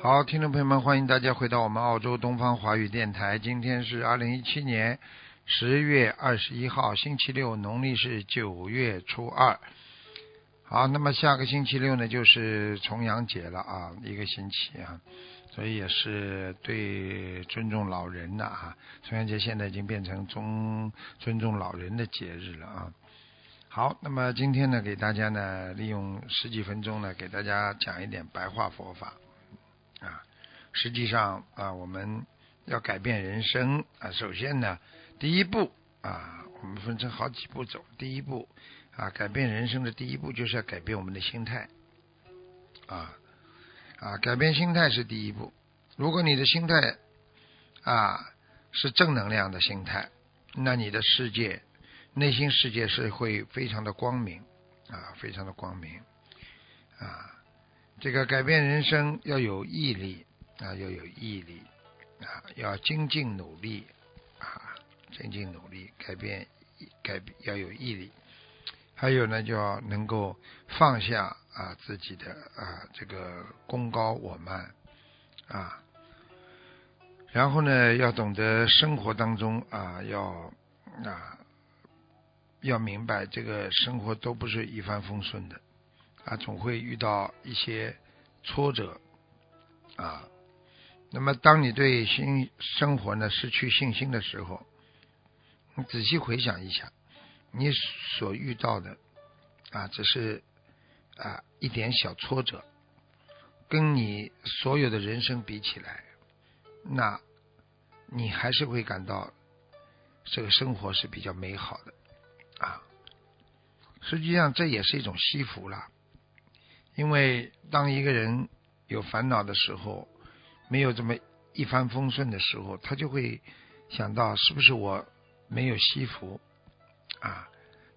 好，听众朋友们，欢迎大家回到我们澳洲东方华语电台。今天是二零一七年十月二十一号，星期六，农历是九月初二。好，那么下个星期六呢，就是重阳节了啊，一个星期啊，所以也是对尊重老人的啊。重阳节现在已经变成尊尊重老人的节日了啊。好，那么今天呢，给大家呢，利用十几分钟呢，给大家讲一点白话佛法。实际上啊，我们要改变人生啊，首先呢，第一步啊，我们分成好几步走。第一步啊，改变人生的第一步就是要改变我们的心态啊啊，改变心态是第一步。如果你的心态啊是正能量的心态，那你的世界内心世界是会非常的光明啊，非常的光明啊。这个改变人生要有毅力啊，要有毅力啊，要精进努力啊，精进努力改变改要有毅力。还有呢，就要能够放下啊自己的啊这个功高我慢啊，然后呢，要懂得生活当中啊要啊要明白这个生活都不是一帆风顺的。啊，总会遇到一些挫折啊。那么，当你对新生活呢失去信心的时候，你仔细回想一下，你所遇到的啊，只是啊一点小挫折，跟你所有的人生比起来，那你还是会感到这个生活是比较美好的啊。实际上，这也是一种惜福了。因为当一个人有烦恼的时候，没有这么一帆风顺的时候，他就会想到是不是我没有惜福啊？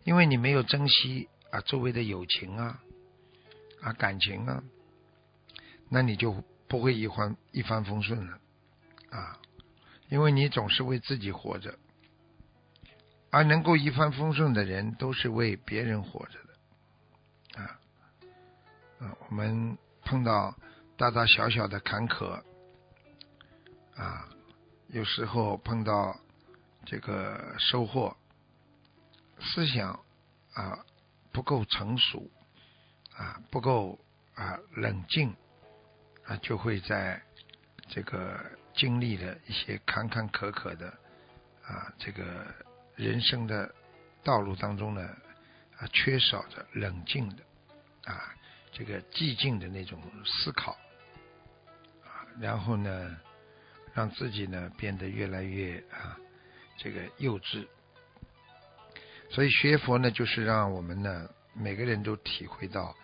因为你没有珍惜啊周围的友情啊啊感情啊，那你就不会一帆一帆风顺了啊！因为你总是为自己活着，而能够一帆风顺的人，都是为别人活着的啊。啊，我们碰到大大小小的坎坷，啊，有时候碰到这个收获，思想啊不够成熟，啊不够啊冷静，啊就会在这个经历了一些坎坎坷坷的啊这个人生的道路当中呢，啊缺少着冷静的啊。这个寂静的那种思考啊，然后呢，让自己呢变得越来越啊这个幼稚。所以学佛呢，就是让我们呢每个人都体会到，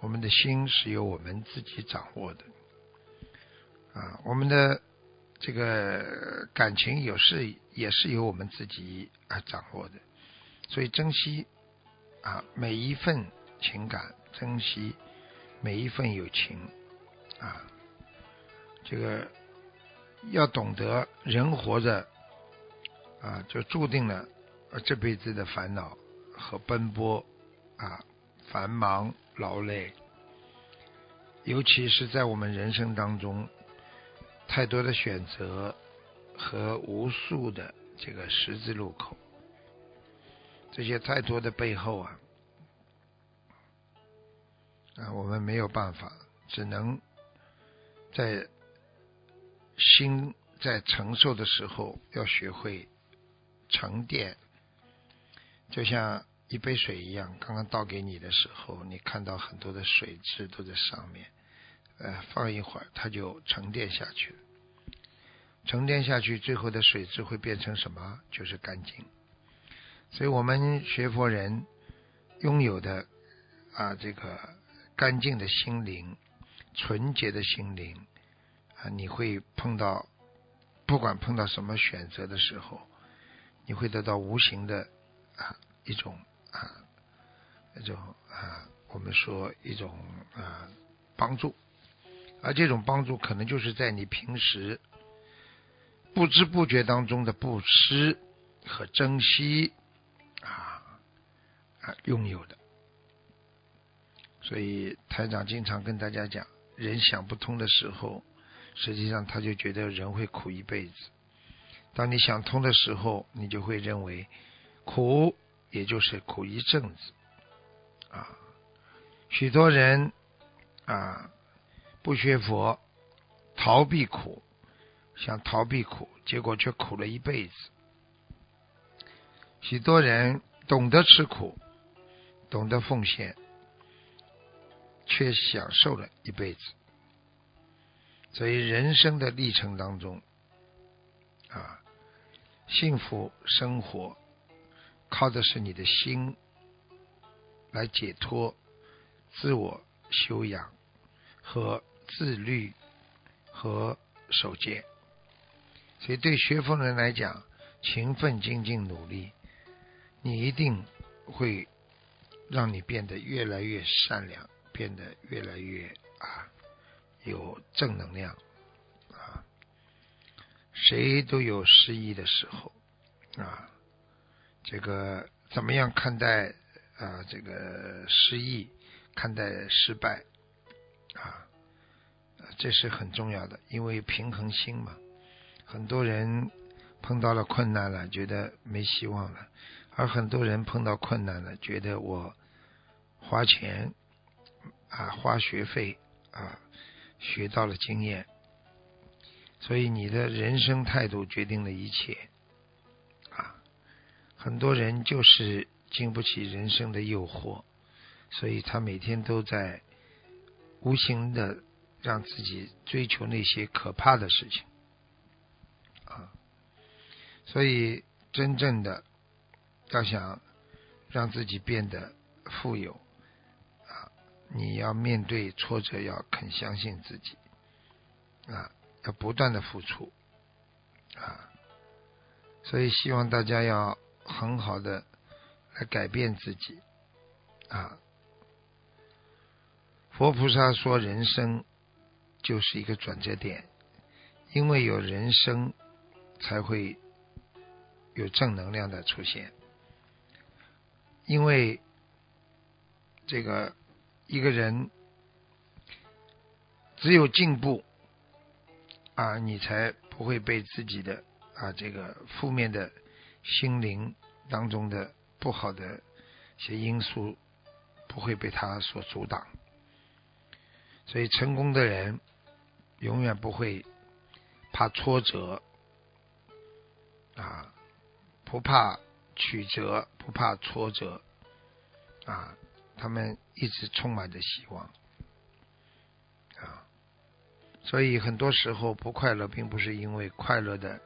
我们的心是由我们自己掌握的啊，我们的这个感情有时也是由我们自己啊掌握的。所以珍惜啊每一份情感。珍惜每一份友情啊，这个要懂得人活着啊，就注定了这辈子的烦恼和奔波啊，繁忙劳累，尤其是在我们人生当中，太多的选择和无数的这个十字路口，这些太多的背后啊。啊，我们没有办法，只能在心在承受的时候，要学会沉淀。就像一杯水一样，刚刚倒给你的时候，你看到很多的水质都在上面，呃，放一会儿它就沉淀下去了。沉淀下去，最后的水质会变成什么？就是干净。所以我们学佛人拥有的啊，这个。干净的心灵，纯洁的心灵你会碰到，不管碰到什么选择的时候，你会得到无形的啊一种啊那种啊我们说一种啊帮助，而这种帮助可能就是在你平时不知不觉当中的布施和珍惜啊啊拥有的。所以台长经常跟大家讲，人想不通的时候，实际上他就觉得人会苦一辈子。当你想通的时候，你就会认为苦也就是苦一阵子啊。许多人啊不学佛，逃避苦，想逃避苦，结果却苦了一辈子。许多人懂得吃苦，懂得奉献。却享受了一辈子，所以人生的历程当中，啊，幸福生活靠的是你的心来解脱、自我修养和自律和守戒。所以对学佛人来讲，勤奋精进努力，你一定会让你变得越来越善良。变得越来越啊有正能量啊，谁都有失意的时候啊，这个怎么样看待啊这个失意，看待失败啊，这是很重要的，因为平衡心嘛。很多人碰到了困难了，觉得没希望了，而很多人碰到困难了，觉得我花钱。啊，花学费啊，学到了经验，所以你的人生态度决定了一切啊。很多人就是经不起人生的诱惑，所以他每天都在无形的让自己追求那些可怕的事情啊。所以真正的要想让自己变得富有。你要面对挫折，要肯相信自己，啊，要不断的付出，啊，所以希望大家要很好的来改变自己，啊，佛菩萨说人生就是一个转折点，因为有人生才会有正能量的出现，因为这个。一个人只有进步啊，你才不会被自己的啊这个负面的心灵当中的不好的一些因素不会被他所阻挡。所以，成功的人永远不会怕挫折啊，不怕曲折，不怕挫折啊。他们一直充满着希望啊，所以很多时候不快乐，并不是因为快乐的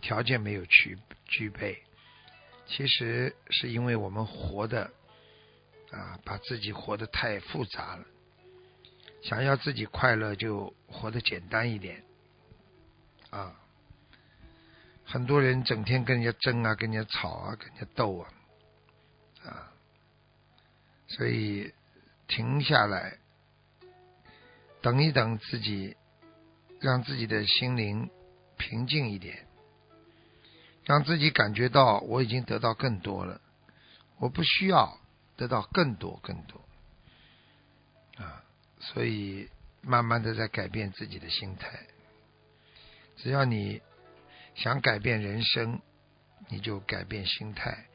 条件没有具具备，其实是因为我们活的啊，把自己活得太复杂了。想要自己快乐，就活得简单一点啊。很多人整天跟人家争啊，跟人家吵啊，跟人家斗啊，啊。所以，停下来，等一等自己，让自己的心灵平静一点，让自己感觉到我已经得到更多了，我不需要得到更多更多啊！所以，慢慢的在改变自己的心态。只要你想改变人生，你就改变心态，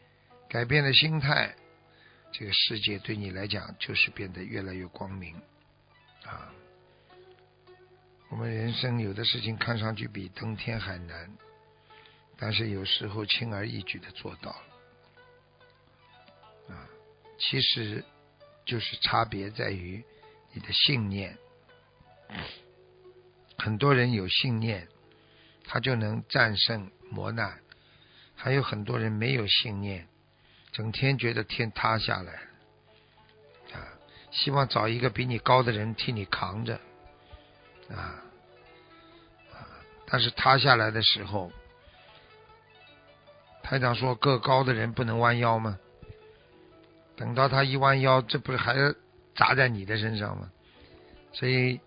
改变了心态。这个世界对你来讲就是变得越来越光明啊！我们人生有的事情看上去比登天还难，但是有时候轻而易举的做到了啊！其实就是差别在于你的信念。很多人有信念，他就能战胜磨难；还有很多人没有信念。整天觉得天塌下来，啊，希望找一个比你高的人替你扛着，啊，但是塌下来的时候，台长说个高的人不能弯腰吗？等到他一弯腰，这不是还砸在你的身上吗？所以，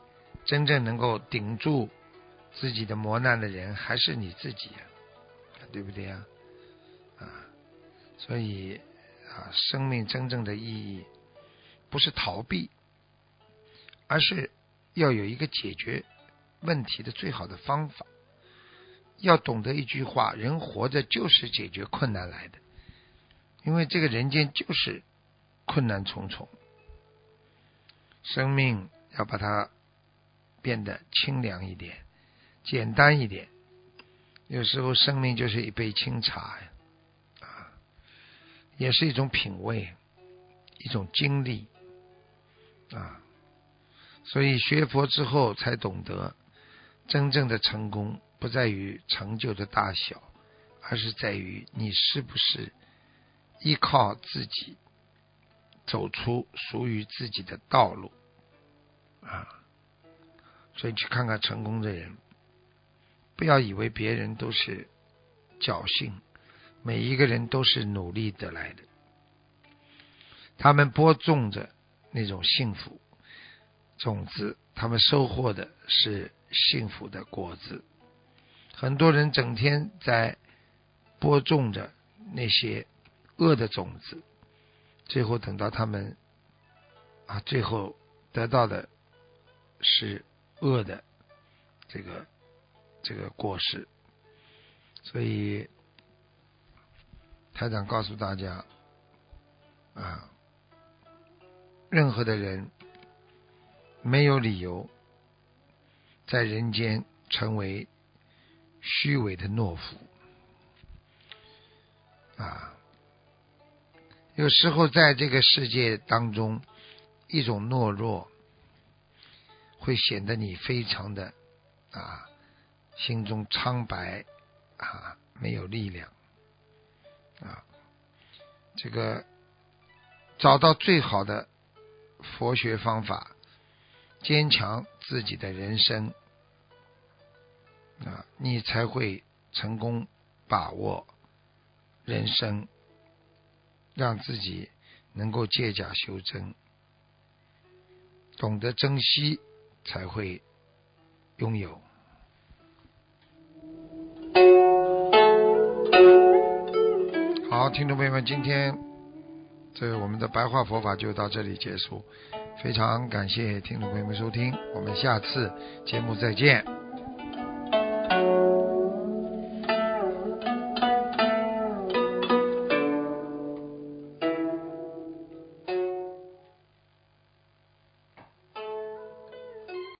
真正能够顶住自己的磨难的人，还是你自己，对不对呀？啊，所以啊，生命真正的意义不是逃避，而是要有一个解决问题的最好的方法。要懂得一句话：人活着就是解决困难来的，因为这个人间就是困难重重，生命。要把它变得清凉一点，简单一点。有时候生命就是一杯清茶呀，也是一种品味，一种经历，啊。所以学佛之后才懂得，真正的成功不在于成就的大小，而是在于你是不是依靠自己走出属于自己的道路。啊，所以去看看成功的人，不要以为别人都是侥幸，每一个人都是努力得来的。他们播种着那种幸福种子，他们收获的是幸福的果子。很多人整天在播种着那些恶的种子，最后等到他们啊，最后得到的。是恶的这个这个果实，所以台长告诉大家啊，任何的人没有理由在人间成为虚伪的懦夫啊。有时候在这个世界当中，一种懦弱。会显得你非常的啊，心中苍白啊，没有力量啊。这个找到最好的佛学方法，坚强自己的人生啊，你才会成功把握人生，让自己能够借假修真，懂得珍惜。才会拥有。听众朋友们，今天这我们的白话佛法就到这里结束，非常感谢听众朋友们收听，我们下次节目再见。